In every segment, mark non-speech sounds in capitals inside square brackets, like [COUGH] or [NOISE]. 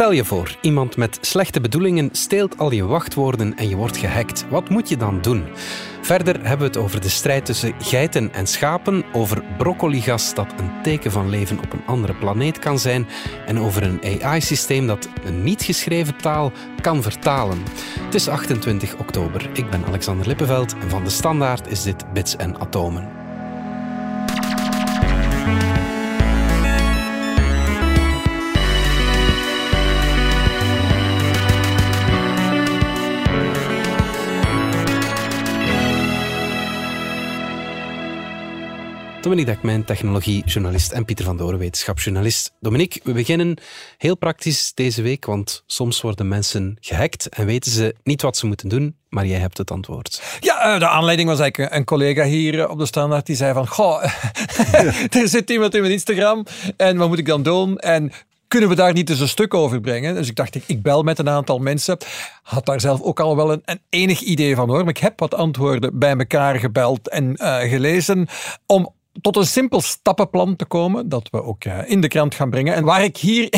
Stel je voor, iemand met slechte bedoelingen steelt al je wachtwoorden en je wordt gehackt. Wat moet je dan doen? Verder hebben we het over de strijd tussen geiten en schapen, over broccoligas dat een teken van leven op een andere planeet kan zijn en over een AI-systeem dat een niet geschreven taal kan vertalen. Het is 28 oktober. Ik ben Alexander Lippenveld en van de Standaard is dit Bits en Atomen. Dominique Dakmijn, technologiejournalist en Pieter van Doren, wetenschapsjournalist. Dominique, we beginnen heel praktisch deze week, want soms worden mensen gehackt en weten ze niet wat ze moeten doen, maar jij hebt het antwoord. Ja, eh, de aanleiding was eigenlijk een collega hier op de standaard die zei van, goh, [LAUGHS] er zit iemand in mijn Instagram en wat moet ik dan doen? En kunnen we daar niet eens een stuk over brengen? Dus ik dacht, ik bel met een aantal mensen. Had daar zelf ook al wel een, een enig idee van hoor. Maar ik heb wat antwoorden bij elkaar gebeld en uh, gelezen om tot een simpel stappenplan te komen, dat we ook eh, in de krant gaan brengen. En waar ik hier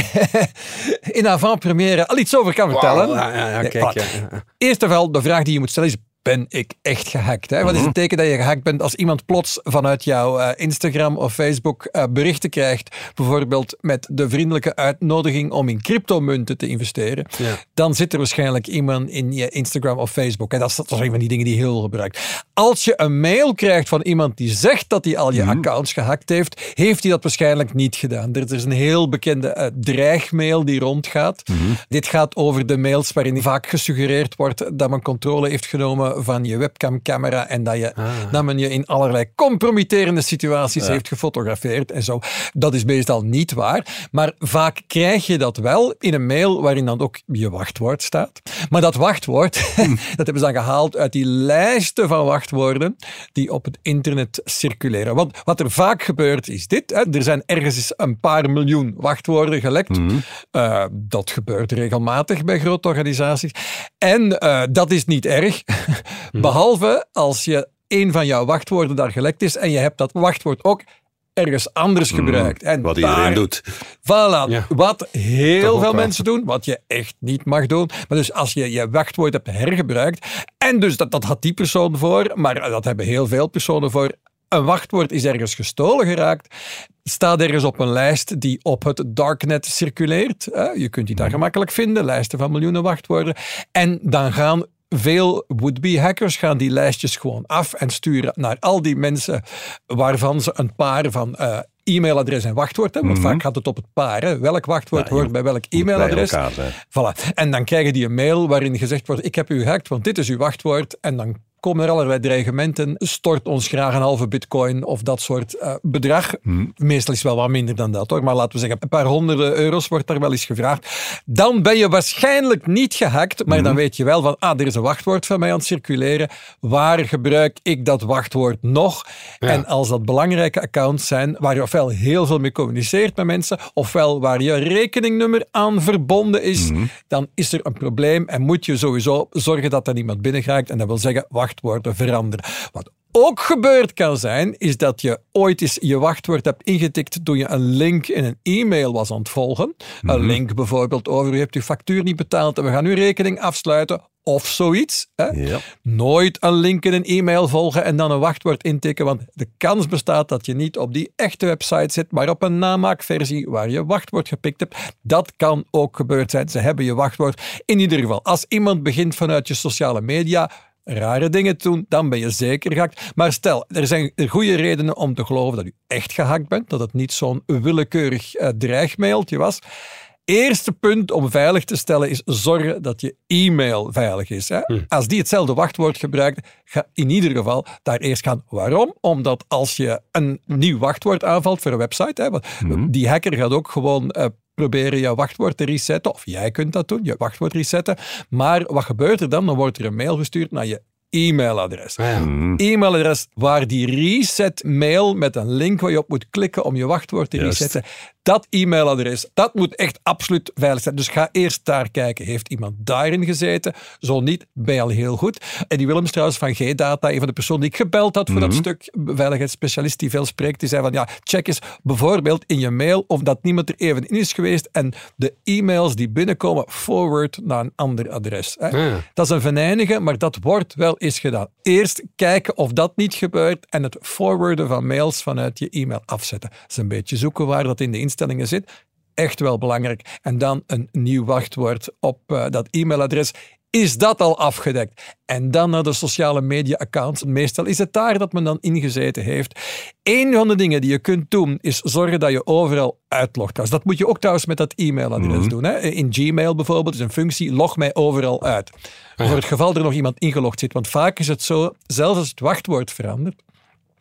[LAUGHS] in avant-première al iets over kan vertellen. Wow, ja, ja, kijk, ja, Eerst en vooral, de vraag die je moet stellen is, ben ik echt gehackt? Hè? Wat is het mhm. teken dat je gehackt bent als iemand plots vanuit jouw uh, Instagram of Facebook uh, berichten krijgt, bijvoorbeeld met de vriendelijke uitnodiging om in cryptomunten te investeren, ja. dan zit er waarschijnlijk iemand in je Instagram of Facebook. En dat is, dat is een van die dingen die heel gebruikt. Als je een mail krijgt van iemand die zegt dat hij al je mm accounts gehackt heeft, heeft hij dat waarschijnlijk niet gedaan. Er is een heel bekende uh, dreigmail die rondgaat. Mm Dit gaat over de mails waarin vaak gesuggereerd wordt dat men controle heeft genomen van je webcamcamera en dat, je, ah. dat men je in allerlei compromitterende situaties heeft gefotografeerd en zo. Dat is meestal niet waar, maar vaak krijg je dat wel in een mail waarin dan ook je wachtwoord staat. Maar dat wachtwoord, [LAUGHS] hm. dat hebben ze dan gehaald uit die lijsten van wachtwoorden die op het internet circuleren. Want wat er vaak gebeurt is dit, hè, er zijn ergens een paar miljoen wachtwoorden gelekt. Hm. Uh, dat gebeurt regelmatig bij grote organisaties. En uh, dat is niet erg, [LAUGHS] Mhm. Behalve als je een van jouw wachtwoorden daar gelekt is en je hebt dat wachtwoord ook ergens anders mhm. gebruikt. En wat iedereen doet. Voilà, wat heel veel mensen doen, wat je echt niet mag doen. Maar dus als je je wachtwoord hebt hergebruikt, en dus dat, dat had die persoon voor, maar dat hebben heel veel personen voor, een wachtwoord is ergens gestolen geraakt, staat ergens op een lijst die op het darknet circuleert. Je kunt die daar mhm. gemakkelijk vinden, lijsten van miljoenen wachtwoorden. En dan gaan veel would-be hackers gaan die lijstjes gewoon af en sturen naar al die mensen waarvan ze een paar van uh, e-mailadres en wachtwoord hebben. Want mhm. vaak gaat het op het paar. Hè. Welk wachtwoord hoort bij welk e-mailadres. Voilà. En dan krijgen die een mail waarin gezegd wordt: Ik heb u gehackt, want dit is uw wachtwoord. En dan komen er allerlei dreigementen. Stort ons graag een halve bitcoin of dat soort uh, bedrag. Hmm. Meestal is het wel wat minder dan dat hoor, maar laten we zeggen een paar honderden euro's wordt daar wel eens gevraagd. Dan ben je waarschijnlijk niet gehackt, maar dan hmm. weet je wel van, ah, er is een wachtwoord van mij aan het circuleren. Waar gebruik ik dat wachtwoord nog? En als dat belangrijke accounts zijn, waar je ofwel heel veel mee communiceert met mensen, ofwel waar je rekeningnummer aan verbonden is, hmm. dan is er een probleem en moet je sowieso zorgen dat er niemand binnengaat. En dat wil zeggen, wacht wachtwoorden veranderen. Wat ook gebeurd kan zijn, is dat je ooit eens je wachtwoord hebt ingetikt toen je een link in een e-mail was aan het volgen. Een mhm. link bijvoorbeeld over, u hebt uw factuur niet betaald en we gaan uw rekening afsluiten. Of zoiets. Hè? Ja. Nooit een link in een e-mail volgen en dan een wachtwoord intikken, want de kans bestaat dat je niet op die echte website zit, maar op een namaakversie waar je wachtwoord gepikt hebt. Dat kan ook gebeurd zijn. Ze hebben je wachtwoord. In ieder geval, als iemand begint vanuit je sociale media, rare dingen doen, dan ben je zeker gehackt. Maar stel, er zijn goede redenen om te geloven dat u echt gehackt bent, dat het niet zo'n willekeurig uh, dreigmailtje was. Eerste punt om veilig te stellen is zorgen dat je e-mail veilig is. Hè? Hm. Als die hetzelfde wachtwoord gebruikt, ga in ieder geval daar eerst gaan. Waarom? Omdat als je een nieuw wachtwoord aanvalt voor een website, hè, hm. die hacker gaat ook gewoon uh, proberen je wachtwoord te resetten. Of jij kunt dat doen, je wachtwoord resetten. Maar wat gebeurt er dan? Dan wordt er een mail gestuurd naar je e-mailadres. Ah, mhm. E-mailadres waar die reset mail met een link waar je op moet klikken om je wachtwoord te resetten, dat e-mailadres, dat moet echt absoluut veilig zijn. Dus ga eerst daar kijken. Heeft iemand daarin gezeten? Zo niet, ben je al heel goed. En die Willems trouwens van G-Data, een van de personen die ik gebeld had voor dat mhm. stuk veiligheidsspecialist die veel spreekt, die zei van ja, check eens bijvoorbeeld in je mail of dat niemand er even in is geweest en de e-mails die binnenkomen forward naar een ander adres. Hè. Dat is een venijnige, maar dat wordt wel eens gedaan. Eerst kijken of dat niet gebeurt en het forwarden van mails vanuit je e-mail afzetten. Dat is een beetje zoeken waar dat in de instellingen zit. Echt wel belangrijk. En dan een nieuw wachtwoord op uh, dat e-mailadres is dat al afgedekt. En dan naar de sociale media-accounts. Meestal is het daar dat men dan ingezeten heeft. Een van de dingen die je kunt doen, is zorgen dat je overal uitlogt. Dus dat moet je ook trouwens met dat e-mailadres mm doen. Hè. In Gmail bijvoorbeeld is een functie, log mij overal uit. Voor het geval er nog iemand ingelogd zit. Want vaak is het zo, zelfs als het wachtwoord verandert,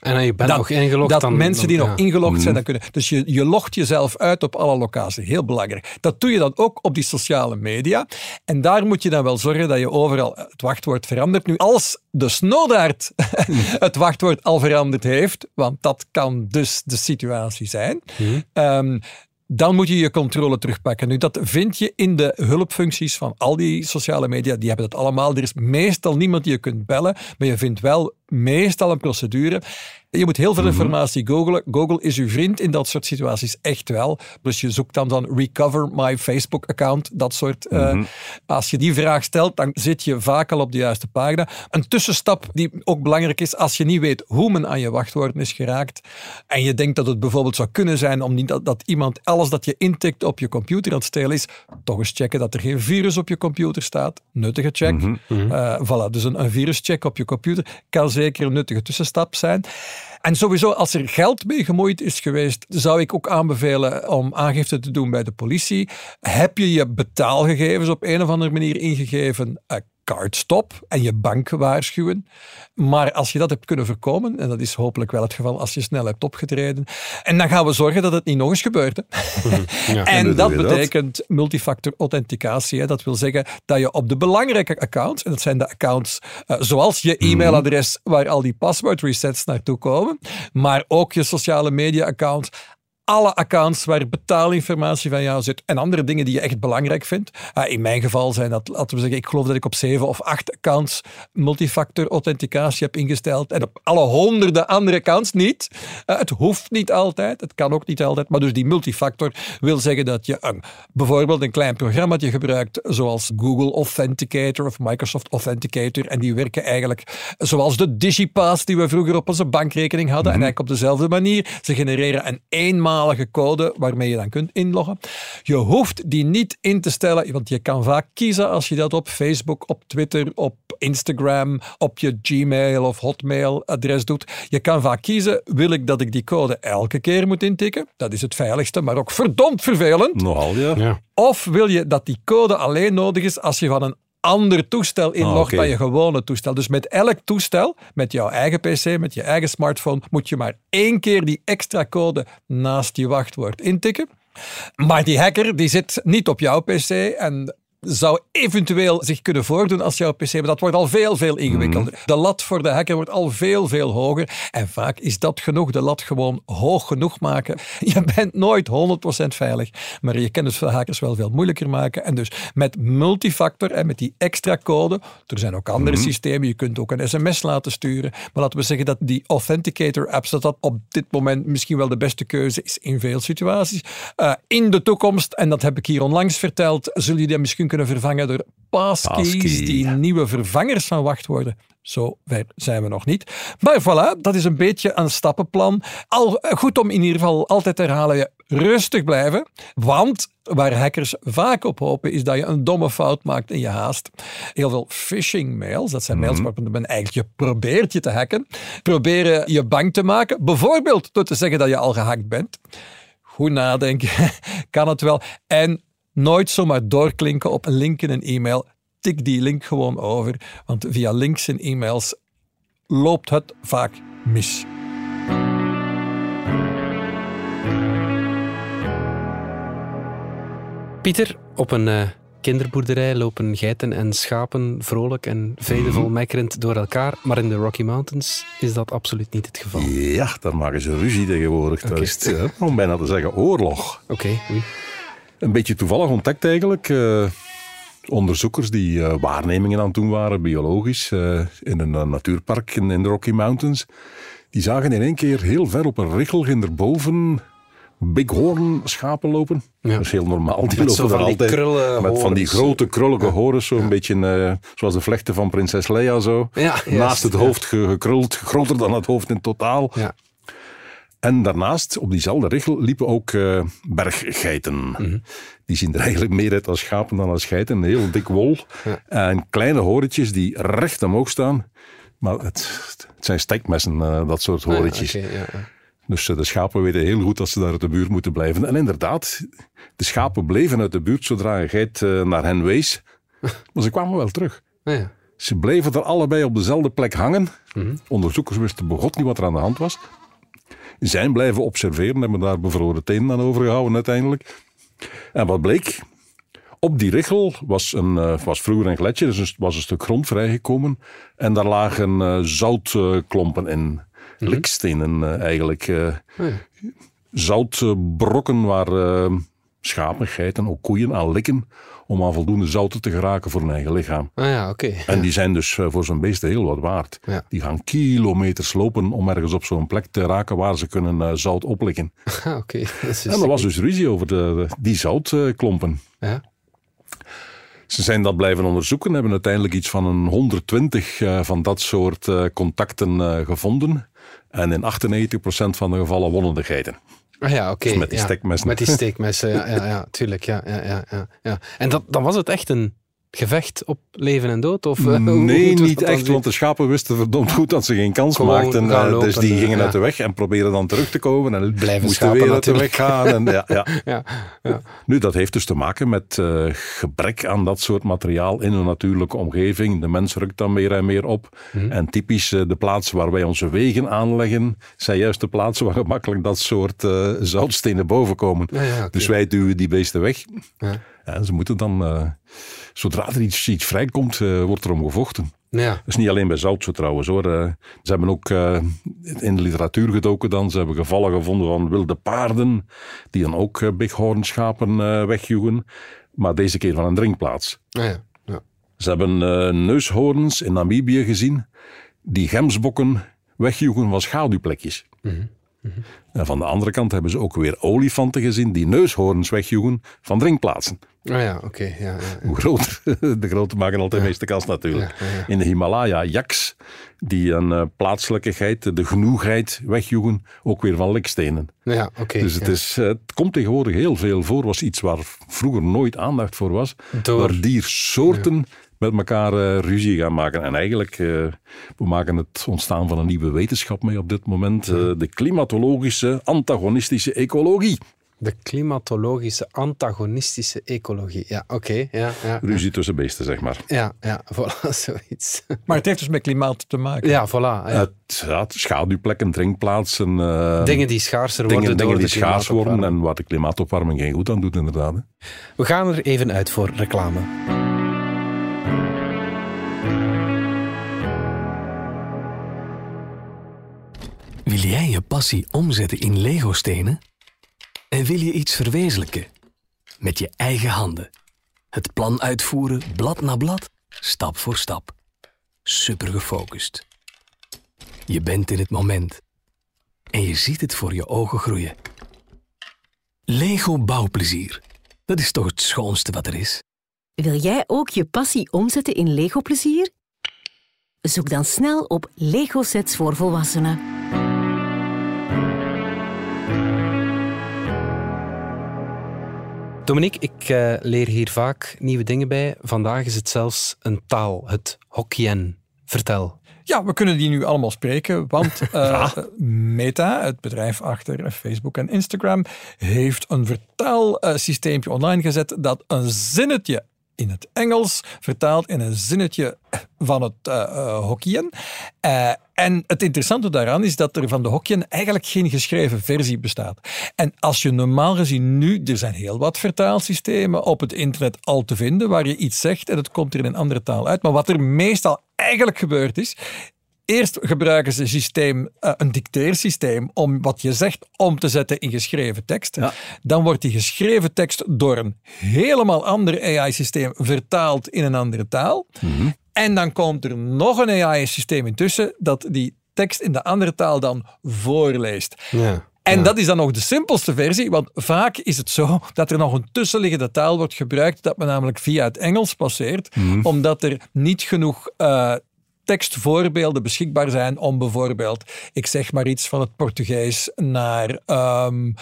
en je bent dat, nog ingelogd. Dat dan, mensen die nog ingelogd zijn, mhm. dan kunnen. Dus je, je logt jezelf uit op alle locaties. Heel belangrijk. Dat doe je dan ook op die sociale media. En daar moet je dan wel zorgen dat je overal het wachtwoord verandert. Nu, als de snowdaard [LAUGHS] het wachtwoord al veranderd heeft, want dat kan dus de situatie zijn. Mhm. Ehm, dan moet je je controle terugpakken. Nu, dat vind je in de hulpfuncties van al die sociale media. Die hebben dat allemaal. Er is meestal niemand die je kunt bellen, maar je vindt wel meestal een procedure. Je moet heel veel mhm. informatie googlen. Google is uw vriend in dat soort situaties echt wel. Dus je zoekt dan dan recover my Facebook account, dat soort. Eh, mhm. als je die vraag stelt, dan zit je vaak al op de juiste pagina. Een tussenstap die ook belangrijk is, als je niet weet hoe men aan je wachtwoorden is geraakt en je denkt dat het bijvoorbeeld zou kunnen zijn om niet dat, dat iemand alles dat je intikt op je computer aan het stelen is, toch eens checken dat er geen virus op je computer staat. Nuttige check. Mm voilà, dus een, een viruscheck op je computer kan zeker een nuttige tussenstap zijn. En sowieso, als er geld mee gemoeid is geweest, zou ik ook aanbevelen om aangifte te doen bij de politie. Heb je je betaalgegevens op een of andere manier ingegeven? Cardstop en je bank waarschuwen. Maar als je dat hebt kunnen voorkomen, en dat is hopelijk wel het geval als je snel hebt opgetreden, en dan gaan we zorgen dat het niet nog eens gebeurt. Mhm, ja. [LAUGHS] en, dat betekent multifactor authenticatie. Dat wil zeggen dat je op de belangrijke accounts, en dat zijn de accounts uh, zoals je mhm. e-mailadres waar al die password resets naartoe komen, maar ook je sociale media accounts, alle accounts waar betaalinformatie van jou zit en andere dingen die je echt belangrijk vindt. Uh, in mijn geval zijn dat, laten we zeggen, ik geloof dat ik op zeven of acht accounts multifactor authenticatie heb ingesteld en op alle honderden andere accounts niet. Uh, het hoeft niet altijd, het kan ook niet altijd, maar dus die multifactor wil zeggen dat je een, bijvoorbeeld een klein programma gebruikt zoals Google Authenticator of Microsoft Authenticator en die werken eigenlijk zoals de DigiPass die we vroeger op onze bankrekening hadden en mhm. eigenlijk op dezelfde manier. Ze genereren een eenmaal code waarmee je dan kunt inloggen. Je hoeft die niet in te stellen, want je kan vaak kiezen als je dat op Facebook, op Twitter, op Instagram, op je Gmail of Hotmail adres doet. Je kan vaak kiezen, wil ik dat ik die code elke keer moet intikken? Dat is het veiligste, maar ook verdomd vervelend. Nogal, ja. ja. Of wil je dat die code alleen nodig is als je van een ander toestel inlogt ah, dan je gewone toestel. Dus met elk toestel, met jouw eigen PC, met je eigen smartphone, moet je maar één keer die extra code naast je wachtwoord intikken. Maar die hacker die zit niet op jouw PC en zou eventueel zich kunnen voordoen als jouw PC. Maar dat wordt al veel, veel ingewikkelder. Mhm. De lat voor de hacker wordt al veel, veel hoger. En vaak is dat genoeg. De lat gewoon hoog genoeg maken. [LAUGHS] Je bent nooit 100% veilig. Maar je kan het voor hackers wel veel moeilijker maken. En dus met multifactor en met die extra code. Er zijn ook andere mhm. systemen. Je kunt ook een sms laten sturen. Maar laten we zeggen dat die Authenticator apps, dat dat op dit moment misschien wel de beste keuze is in veel situaties. Uh, in de toekomst, en dat heb ik hier onlangs verteld, zullen jullie misschien kunnen vervangen door passkeys, die nieuwe vervangers van wachtwoorden. Zo ver zijn we nog niet. Maar voilà, dat is een beetje een stappenplan. Al goed om in ieder geval altijd te herhalen, rustig blijven. Want waar hackers vaak op hopen, is dat je een domme fout maakt in je haast. Heel veel phishing mails, dat zijn mails mhm. waarop men eigenlijk je probeert je te hacken. Proberen je bang te maken, bijvoorbeeld door te zeggen dat je al gehackt bent. Goed nadenken, [LAUGHS] kan het wel. En Nooit zomaar doorklinken op een link in een e-mail. Tik die link gewoon over, want via links in e-mails loopt het vaak mis. Pieter, op een uh, kinderboerderij lopen geiten en schapen vrolijk en vredevol Mhm. mekkerend door elkaar. Maar in de Rocky Mountains is dat absoluut niet het geval. Oké, Ja, daar maken ze ruzie tegenwoordig. Dat Oké. is, eh, om bijna te zeggen, oorlog. oei. Een beetje toevallig ontdekt eigenlijk. eh, onderzoekers die eh, waarnemingen aan het doen waren, biologisch, eh, in een natuurpark in, in de Rocky Mountains. Die zagen in één keer heel ver op een richel erboven bighorn schapen lopen. Ja. Dat is heel normaal. Die Met lopen er die altijd krullen met van die grote krullige horens, zo'n beetje zoals de vlechten van prinses Leia zo. Ja, Naast het ja. hoofd ge- gekruld, groter dan het hoofd in totaal. En daarnaast, op diezelfde richel, liepen ook eh, berggeiten. Mhm. Die zien er eigenlijk meer uit als schapen dan als geiten. Een heel dik wol. Ja. En kleine horentjes die recht omhoog staan. Maar het, het zijn stekmessen, eh, dat soort Ah, horentjes. ja. Dus eh, de schapen weten heel goed dat ze daar uit de buurt moeten blijven. En inderdaad, de schapen bleven uit de buurt zodra een geit naar hen wees. [LAUGHS] Maar ze kwamen wel terug. Ah, ja. Ze bleven er allebei op dezelfde plek hangen. Mhm. Onderzoekers wisten begot niet wat er aan de hand was. Zijn blijven observeren, hebben daar bevroren tenen aan overgehouden uiteindelijk. En wat bleek? Op die richel was, een, eh, was vroeger een gletsjer, dus was een stuk grond vrijgekomen. En daar lagen eh, zoutklompen in. Likstenen eh, eigenlijk. ja. zoutbrokken waar schapen, geiten, ook koeien aan likken om aan voldoende zouten te geraken voor hun eigen lichaam. Ah ja, oké. En die zijn dus eh, voor zo'n beesten heel wat waard. Ja. Die gaan kilometers lopen om ergens op zo'n plek te raken waar ze kunnen eh, zout oplikken. [LAUGHS] Ah, oké. Dat is En er was dus ruzie over de, die zoutklompen. Ja. Ze zijn dat blijven onderzoeken, hebben uiteindelijk iets van een 120 eh, van dat soort contacten gevonden. En in 98% van de gevallen wonnen de geiten. Ah ja, oké. Dus met die ja. steekmessen. Met die [LAUGHS] steekmessen, ja, ja, ja tuurlijk. Ja, ja, ja, ja. En dat, dan was het echt een gevecht op leven en dood? Of, eh, [LAUGHS] Nee, niet echt, want de schapen wisten verdomd goed dat ze geen kans Gewoon maakten. eh, lopen, dus die eh, gingen ja. uit de weg en probeerden dan terug te komen. En Blijven moesten schapen weer uit de weg gaan. En, ja, ja. [LAUGHS] Ja, ja. Nu, dat heeft dus te maken met eh, gebrek aan dat soort materiaal in een natuurlijke omgeving. De mens rukt dan meer en meer op. Mhm. En typisch de plaatsen waar wij onze wegen aanleggen, zijn juist de plaatsen waar gemakkelijk dat soort eh, zoutstenen boven komen. Ja, ja, oké. Dus wij duwen die beesten weg. En ze moeten dan, eh, zodra er iets, iets vrijkomt, eh, wordt er om gevochten. Ja. Dat is niet alleen bij zout zo trouwens hoor. Eh, Ze hebben ook in de literatuur gedoken dan. Ze hebben gevallen gevonden van wilde paarden, die dan ook bighornschapen wegjoegen. Maar deze keer van een drinkplaats. Ja. ja. Ze hebben neushoorns in Namibië gezien, die gemsbokken wegjoegen van schaduwplekjes. En van de andere kant hebben ze ook weer olifanten gezien die neushoorns wegjoegen van drinkplaatsen. Ah ja, oké. ja, ja, ja. Hoe groter, [LAUGHS] de grote maken altijd de meeste kans natuurlijk. In de Himalaya, jaks, die een eh, plaatselijke geit, de genoegheid, wegjoegen, ook weer van likstenen. Ja, oké. Dus het, is, eh, het komt tegenwoordig heel veel voor, was iets waar vroeger nooit aandacht voor was. Door- Waar diersoorten met elkaar eh, ruzie gaan maken. En eigenlijk, eh, we maken het ontstaan van een nieuwe wetenschap mee op dit moment. eh, de klimatologische antagonistische ecologie. De klimatologische antagonistische ecologie. Ja, oké. Ja, ja. Ruzie tussen beesten, zeg maar. Ja, ja, [LAUGHS] voilà, zoiets. Maar het heeft dus met klimaat te maken. Ja, voilà. ja. Het, ja, het schaduwplekken, drinkplaatsen. eh, Dingen die schaarser worden dingen, door dingen die de schaars worden en waar de klimaatopwarming geen goed aan doet, inderdaad. hè. We gaan er even uit voor reclame. Wil jij je passie omzetten in Lego-stenen? En wil je iets verwezenlijken? Met je eigen handen. Het plan uitvoeren, blad na blad, stap voor stap. Super gefocust. Je bent in het moment. En je ziet het voor je ogen groeien. Lego bouwplezier. Dat is toch het schoonste wat er is? Wil jij ook je passie omzetten in Lego-plezier? Zoek dan snel op Lego-sets voor volwassenen. Dominique, ik eh, leer hier vaak nieuwe dingen bij. Vandaag is het zelfs een taal, het Hokkien. Vertel. Ja, we kunnen die nu allemaal spreken, want [LAUGHS] eh, Meta, het bedrijf achter Facebook en Instagram, heeft een vertaalsysteempje online gezet dat een zinnetje in het Engels, vertaald in een zinnetje van het uh, en het interessante daaraan is dat er van de Hokkien eigenlijk geen geschreven versie bestaat. En als je normaal gezien nu, er zijn heel wat vertaalsystemen op het internet al te vinden, waar je iets zegt en het komt er in een andere taal uit. Maar wat er meestal eigenlijk gebeurd is, Eerst gebruiken ze een systeem, uh, een dicteersysteem om wat je zegt om te zetten in geschreven tekst. Ja. Dan wordt die geschreven tekst door een helemaal ander AI-systeem vertaald in een andere taal. Mm -hmm. En dan komt er nog een AI-systeem intussen dat die tekst in de andere taal dan voorleest. Ja. En ja. dat is dan nog de simpelste versie, want vaak is het zo dat er nog een tussenliggende taal wordt gebruikt, dat men namelijk via het Engels passeert, mm. omdat er niet genoeg uh, tekstvoorbeelden beschikbaar zijn om bijvoorbeeld, ik zeg maar iets van het Portugees naar um,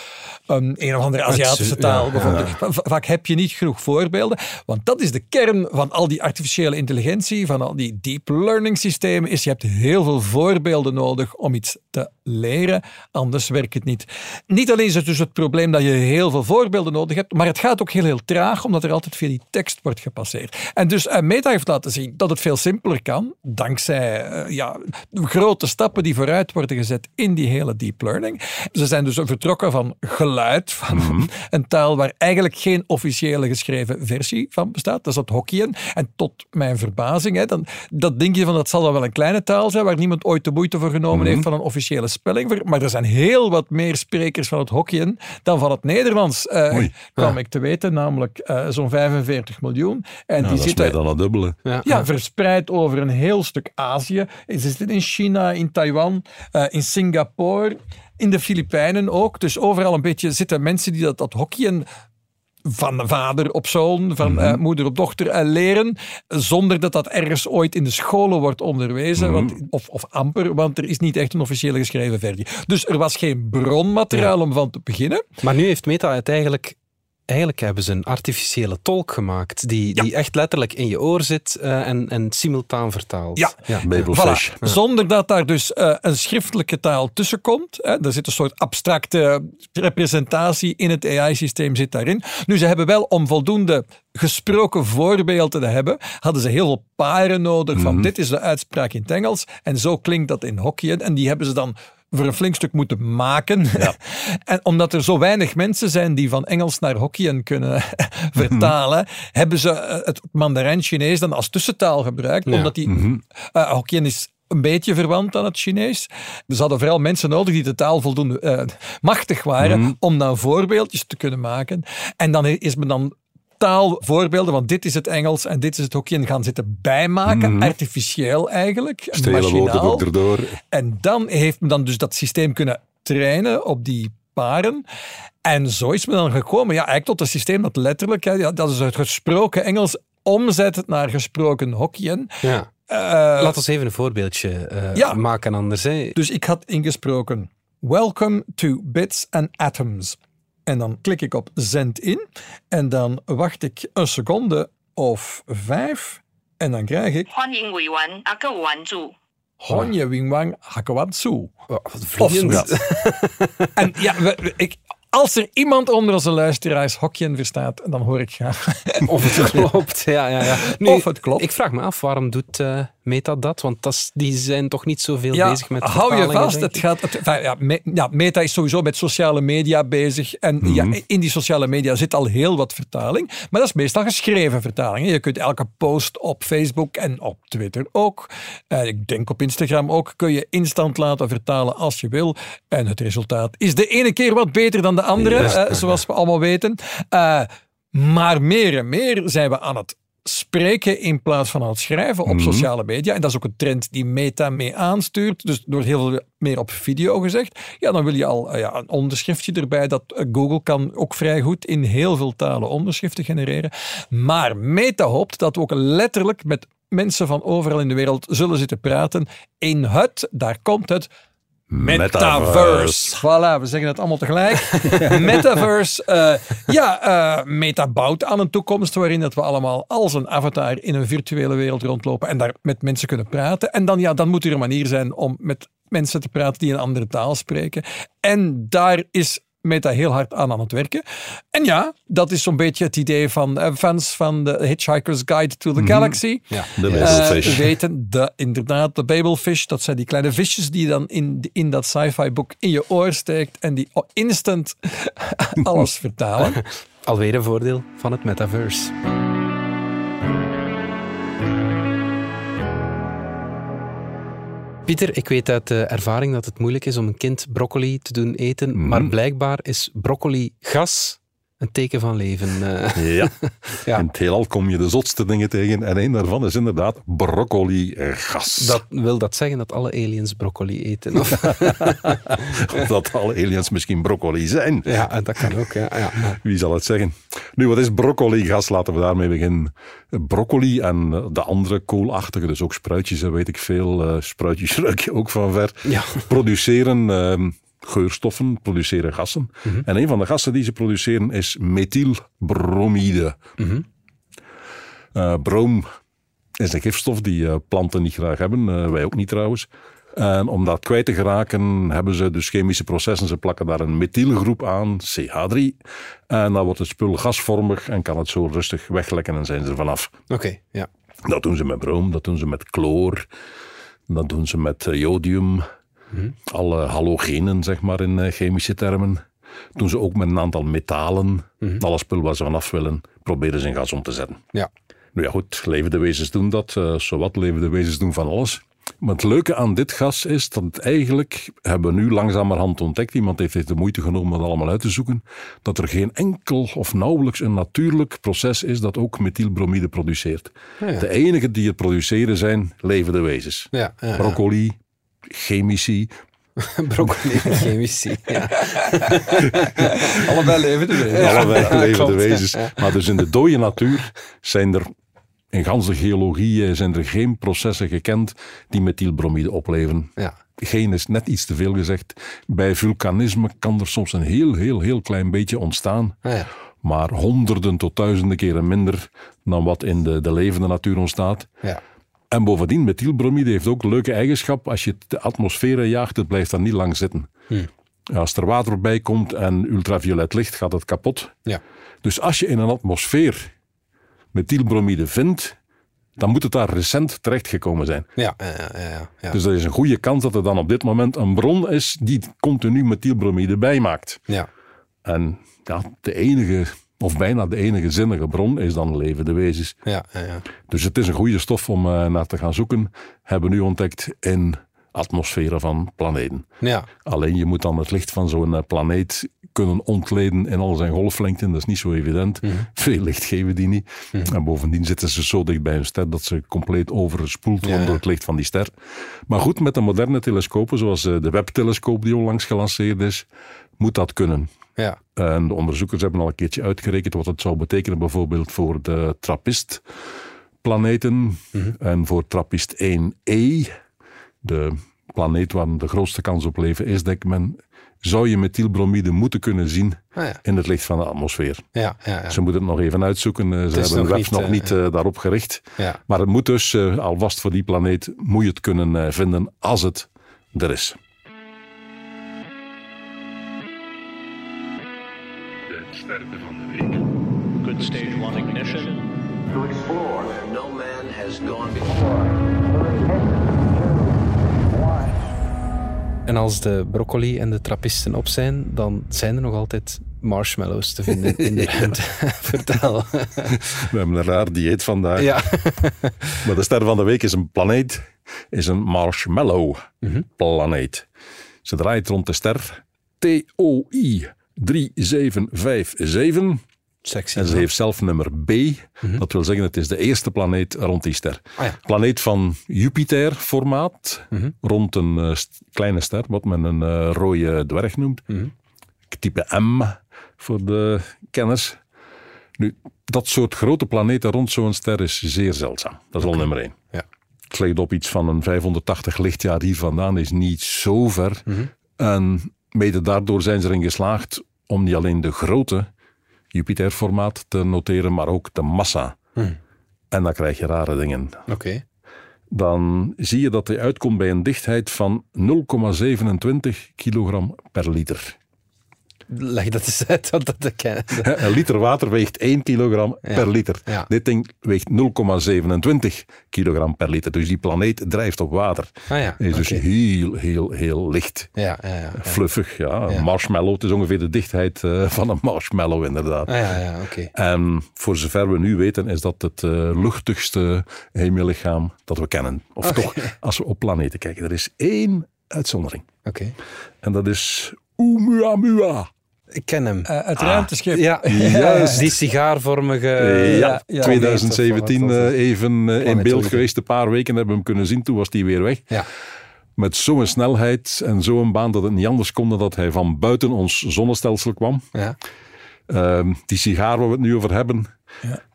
een, een of andere Aziatische taal. Ja, bijvoorbeeld. Ja. Vaak heb je niet genoeg voorbeelden, want dat is de kern van al die artificiële intelligentie, van al die deep learning systemen, is je hebt heel veel voorbeelden nodig om iets te leren, anders werkt het niet. Niet alleen is het dus het probleem dat je heel veel voorbeelden nodig hebt, maar het gaat ook heel heel traag, omdat er altijd via die tekst wordt gepasseerd. En dus Meta heeft laten zien dat het veel simpeler kan, dankzij uh, ja, grote stappen die vooruit worden gezet in die hele deep learning. Ze zijn dus vertrokken van geluid, van mm -hmm. een taal waar eigenlijk geen officiële geschreven versie van bestaat. Dat is dat Hokkien. En tot mijn verbazing, hè, dan, dat denk je van dat zal dan wel een kleine taal zijn waar niemand ooit de moeite voor genomen mm -hmm. heeft van een officiële spelling. Maar er zijn heel wat meer sprekers van het Hokkien dan van het Nederlands, uh, Oei, kwam ja. ik te weten, namelijk uh, zo'n 45 miljoen. En nou, die zitten dan het dubbele. Ja, ja, verspreid over een heel stuk Azië. Ze zitten in China, in Taiwan, uh, in Singapore. In de Filipijnen ook. Dus overal een beetje zitten mensen die dat, dat Hokkien van vader op zoon, van mm-hmm. uh, moeder op dochter uh, leren, zonder dat dat ergens ooit in de scholen wordt onderwezen, want, of, of amper, want er is niet echt een officiële geschreven versie. Dus er was geen bronmateriaal ja. om van te beginnen. Maar nu heeft Meta het eigenlijk eigenlijk hebben ze een artificiële tolk gemaakt die, ja. die echt letterlijk in je oor zit uh, en, en simultaan vertaalt. Ja, ja. Voilà. ja. zonder dat daar dus uh, een schriftelijke taal tussen komt. Hè. Er zit een soort abstracte representatie in het AI-systeem zit daarin. Nu, ze hebben wel om voldoende gesproken voorbeelden te hebben, hadden ze heel veel paren nodig van mm-hmm. dit is de uitspraak in het Engels en zo klinkt dat in Hokkien. En die hebben ze dan voor een flink stuk moeten maken. Ja. [LAUGHS] en omdat er zo weinig mensen zijn die van Engels naar Hokkien kunnen [LAUGHS] vertalen, hebben ze het Mandarijn-Chinees dan als tussentaal gebruikt. Ja. Omdat die mm-hmm. uh, Hokkien is een beetje verwant aan het Chinees. Dus ze hadden vooral mensen nodig die de taal voldoende uh, machtig waren mm. om dan voorbeeldjes te kunnen maken. En dan is men dan taalvoorbeelden, want dit is het Engels en dit is het Hokkien, gaan zitten bijmaken, mm-hmm. artificieel eigenlijk, Stelen machinaal. erdoor. En dan heeft men dan dus dat systeem kunnen trainen op die paren. En zo is men dan gekomen, ja, eigenlijk tot een systeem dat letterlijk, ja, dat is het gesproken Engels omzet naar gesproken Hokkien. Ja. Uh, Laat ons even een voorbeeldje uh, ja. maken anders. Hè. Dus ik had ingesproken, welcome to Bits and Atoms. En dan klik ik op zend in. En dan wacht ik een seconde of vijf. En dan krijg ik... Honje Wingwang Hakawatsu. Of ja. En ja, we, we, ik, als er iemand onder onze luisteraars Hokjen verstaat, dan hoor ik graag. Of het [LAUGHS] klopt, ja. ja, ja. Nu, of het klopt. Ik vraag me af, waarom doet uh, Meta dat? Want dat die zijn toch niet zoveel ja, bezig met hou je vast, het gaat, het, ja, me, ja, Meta is sowieso met sociale media bezig. En ja, in die sociale media zit al heel wat vertaling. Maar dat is meestal geschreven vertaling. Je kunt elke post op Facebook en op Twitter ook, uh, ik denk op Instagram ook, kun je instant laten vertalen als je wil. En het resultaat is de ene keer wat beter dan de andere, yes. uh, zoals we allemaal weten. Uh, maar meer en meer zijn we aan het spreken in plaats van aan het schrijven op mm-hmm. sociale media. En dat is ook een trend die Meta mee aanstuurt. Dus wordt heel veel meer op video gezegd. Ja, dan wil je al uh, ja, een onderschriftje erbij. Dat uh, Google kan ook vrij goed in heel veel talen onderschriften genereren. Maar Meta hoopt dat we ook letterlijk met mensen van overal in de wereld zullen zitten praten in het, daar komt het, Metaverse. Voilà, we zeggen het allemaal tegelijk. [LAUGHS] Metaverse. Uh, ja, uh, Meta bouwt aan een toekomst waarin dat we allemaal als een avatar in een virtuele wereld rondlopen en daar met mensen kunnen praten. En dan, ja, dan moet er een manier zijn om met mensen te praten die een andere taal spreken. En daar is met dat heel hard aan aan het werken. En ja, dat is zo'n beetje het idee van eh, fans van de Hitchhiker's Guide to the Galaxy. Ja. De Eh, Babelfish. weten, de, inderdaad, de Babelfish, dat zijn die kleine visjes die je dan in, in dat sci-fi boek in je oor steekt en die instant [LAUGHS] alles vertalen. [LAUGHS] Alweer een voordeel van het metaverse. Pieter, ik weet uit eh, ervaring dat het moeilijk is om een kind broccoli te doen eten, maar blijkbaar is broccoli gas een teken van leven. eh. Ja. [LAUGHS] Ja. In het heelal kom je de zotste dingen tegen. En een daarvan is inderdaad broccoli-gas. dat, wil dat zeggen dat alle aliens broccoli eten? Of? [LAUGHS] dat alle aliens misschien broccoli zijn. ja, dat kan ook. Ja, ja. Wie zal het zeggen? Nu, wat is broccoli-gas? Laten we daarmee beginnen. Broccoli en eh, de andere koolachtige, dus ook spruitjes, en weet ik veel. eh, spruitjes [LAUGHS] ruik je ook van ver. Ja. Produceren ehm, geurstoffen, produceren gassen. En een van de gassen die ze produceren is methylbromide. Broom is een gifstof die eh, planten niet graag hebben, eh, wij ook niet trouwens. En om dat kwijt te geraken, hebben ze dus chemische processen. Ze plakken daar een methylgroep aan, CH3. En dan wordt het spul gasvormig en kan het zo rustig weglekken en zijn ze er vanaf. Oké, ja. Dat doen ze met broom, dat doen ze met chloor, dat doen ze met eh, jodium. Alle halogenen, zeg maar, in eh, chemische termen. Doen ze ook met een aantal metalen. Alle spul waar ze vanaf willen, proberen ze in gas om te zetten. ja. Nu ja, goed, levende wezens doen dat. eh zowat levende wezens doen van alles. Maar het leuke aan dit gas is dat het eigenlijk, hebben we nu langzamerhand ontdekt, iemand heeft de moeite genomen om het allemaal uit te zoeken, dat er geen enkel of nauwelijks een natuurlijk proces is dat ook methylbromide produceert. ja. De enige die het produceren zijn levende wezens. Ja. Broccoli, chemici, [LAUGHS] broccoli en chemici. Ja. [LAUGHS] Allebei levende wezens. allebei ja, levende klopt. wezens. Maar dus in de dode natuur zijn er in ganse geologie zijn er geen processen gekend die methylbromide opleveren. Ja. Geen is net iets te veel gezegd. Bij vulkanisme kan er soms een heel, heel, heel klein beetje ontstaan. Ah, ja. Maar honderden tot duizenden keren minder dan wat in de, de levende natuur ontstaat. Ja. En bovendien, methylbromide heeft ook een leuke eigenschap. Als je de atmosfeer jaagt, het blijft daar niet lang zitten. Als er water bij komt en ultraviolet licht, gaat het kapot. Ja. Dus als je in een atmosfeer methylbromide vindt, dan moet het daar recent terechtgekomen zijn. Ja, ja, ja, ja. Dus er is een goede kans dat er dan op dit moment een bron is die continu methylbromide bijmaakt. ja. En ja, de enige, of bijna de enige zinnige bron is dan levende wezens. Ja, ja, ja. Dus het is een goede stof om eh, naar te gaan zoeken. Hebben we nu ontdekt in atmosferen van planeten. ja. Alleen je moet dan het licht van zo'n eh, planeet kunnen ontleden in al zijn golflengten. Dat is niet zo evident. Veel licht geven die niet. En bovendien zitten ze zo dicht bij een ster dat ze compleet overspoeld worden Ja. door het licht van die ster. Maar goed, met de moderne telescopen, zoals eh, de Webb-telescoop die onlangs gelanceerd is, moet dat kunnen. Ja. En de onderzoekers hebben al een keertje uitgerekend wat het zou betekenen bijvoorbeeld voor de Trappist-planeten en voor Trappist 1e, de planeet waar de grootste kans op leven is, denkt men, zou je methylbromide moeten kunnen zien Ah, ja. in het licht van de atmosfeer. Ja, ja, ja. Ze moeten het nog even uitzoeken. eh, Ze hebben nog Webs nog eh, niet eh, daarop gericht. Maar het moet dus eh, alvast voor die planeet, moet je het kunnen eh, vinden als het er is. Stage one ignition. to explore where no man has gone before. En als de broccoli en de trappisten op zijn, dan zijn er nog altijd marshmallows te vinden in de [LAUGHS] ruimte. [LAUGHS] Vertel. We hebben een raar dieet vandaag. Ja. [LAUGHS] Maar de ster van de week is een planeet, is een marshmallow planeet. Ze draait rond de ster TOI 3757 Sexy. en ze heeft zelf nummer B. Dat wil zeggen, het is de eerste planeet rond die ster. Ah ja. Planeet van Jupiter-formaat, rond een eh, kleine ster, wat men een eh, rode dwerg noemt. Type M voor de kenners. Nu, dat soort grote planeten rond zo'n ster is zeer zeldzaam. Dat is al nummer één. Ja. Het ligt op iets van een 580 lichtjaar hier vandaan, is niet zo ver. En mede daardoor zijn ze erin geslaagd om niet alleen de grote Jupiter-formaat te noteren, maar ook de massa. En dan krijg je rare dingen. Oké. Dan zie je dat hij uitkomt bij een dichtheid van 0,27 kilogram per liter. Leg dat eens uit. Want dat ken [LAUGHS] Een liter water weegt 1 kilogram Ja. per liter. Ja. Dit ding weegt 0,27 kilogram per liter. Dus die planeet drijft op water. Ah ja, Is dus heel, heel, heel licht. Ja, ja, ja. Fluffig, ja. Marshmallow. Het is ongeveer de dichtheid eh, van een marshmallow, inderdaad. Ah ja, ja. En voor zover we nu weten, is dat het eh, luchtigste hemellichaam dat we kennen. Of toch, als we op planeten kijken. Er is één uitzondering. Oké. En dat is Oumuamua. Ik ken hem. Eh, het ruimteschip. [LAUGHS] ja, Juist. die sigaarvormige... ja, ja, ja. 2017 Of wat was eh, even eh, in beeld geweest. Een paar weken hebben we hem kunnen zien. Toen was hij weer weg. Ja. Met zo'n snelheid en zo'n baan dat het niet anders kon dan dat hij van buiten ons zonnestelsel kwam. Ja. Ehm, die sigaar waar we het nu over hebben,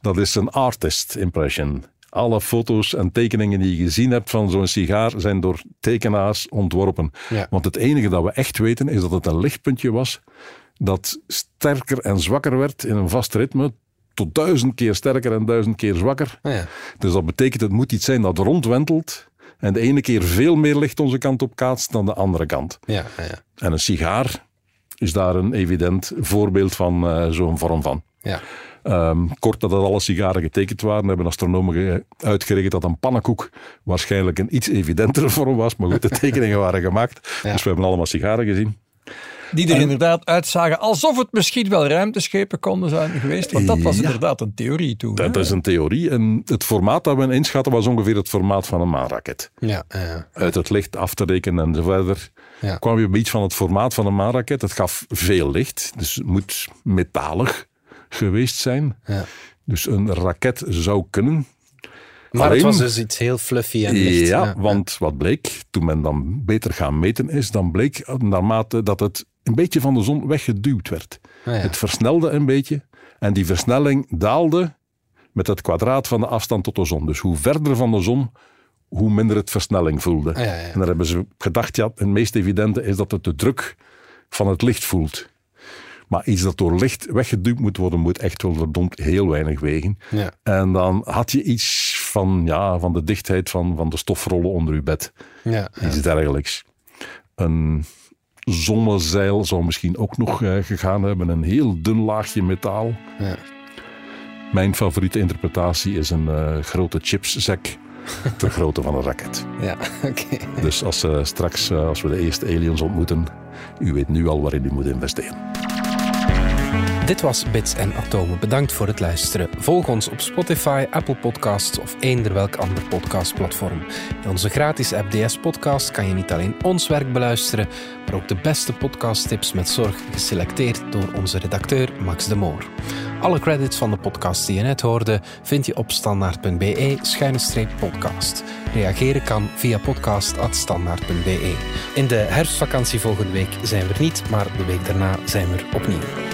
dat is een artist impression. Alle foto's en tekeningen die je gezien hebt van zo'n sigaar zijn door tekenaars ontworpen. Ja. Want het enige dat we echt weten is dat het een lichtpuntje was dat sterker en zwakker werd in een vast ritme. Tot duizend keer sterker en duizend keer zwakker. Ah ja. Dus dat betekent, het moet iets zijn dat rondwentelt en de ene keer veel meer licht onze kant op kaatst dan de andere kant. Ja, ja, ja. En een sigaar is daar een evident voorbeeld van eh, zo'n vorm van. ja. Ehm, kort nadat alle sigaren getekend waren, hebben astronomen ge- uitgerekend dat een pannenkoek waarschijnlijk een iets evidentere [LAUGHS] vorm was. Maar goed, de tekeningen waren gemaakt. Ja. Dus we hebben allemaal sigaren gezien. Die er inderdaad uitzagen alsof het misschien wel ruimteschepen konden zijn geweest. Want dat was Ja. inderdaad een theorie toen. Dat hè? is een theorie. En het formaat dat we inschatten was ongeveer het formaat van een maanraket. Ja, ja. Uit het licht af te rekenen en zo verder. Ja. kwam je bij iets van het formaat van een maanraket. Het gaf veel licht, dus het moet metalig geweest zijn. Ja. Dus een raket zou kunnen. Maar Alleen- het was dus iets heel fluffy en licht. Ja, want wat bleek, toen men dan beter gaan meten is, dan bleek naarmate dat het een beetje van de zon weggeduwd werd. Ah, ja. Het versnelde een beetje en die versnelling daalde met het kwadraat van de afstand tot de zon. Dus hoe verder van de zon, hoe minder het versnelling voelde. Ah, ja. En daar hebben ze gedacht, ja, het meest evidente is dat het de druk van het licht voelt. Maar iets dat door licht weggeduwd moet worden, moet echt wel verdomd heel weinig wegen. Ja. En dan had je iets van, ja, van de dichtheid van, van de stofrollen onder je bed. Ja, ja. Iets dergelijks. Een zonnezeil zou misschien ook nog eh, gegaan hebben. Een heel dun laagje metaal. Ja. Mijn favoriete interpretatie is een eh, grote chipszak [LAUGHS] ter grootte van een raket. ja. [LAUGHS] oké. Dus als, eh, straks, als we de eerste aliens ontmoeten, u weet nu al waarin u moet investeren. Dit was Bits en Atomen. Bedankt voor het luisteren. Volg ons op Spotify, Apple Podcasts of eender welk ander podcastplatform. In onze gratis app DS Podcast kan je niet alleen ons werk beluisteren, maar ook de beste podcasttips met zorg geselecteerd door onze redacteur Max de Moor. Alle credits van de podcast die je net hoorde vind je op standaard.be-podcast. Reageren kan via podcast.standaard.be. In de herfstvakantie volgende week zijn we er niet, maar de week daarna zijn we er opnieuw.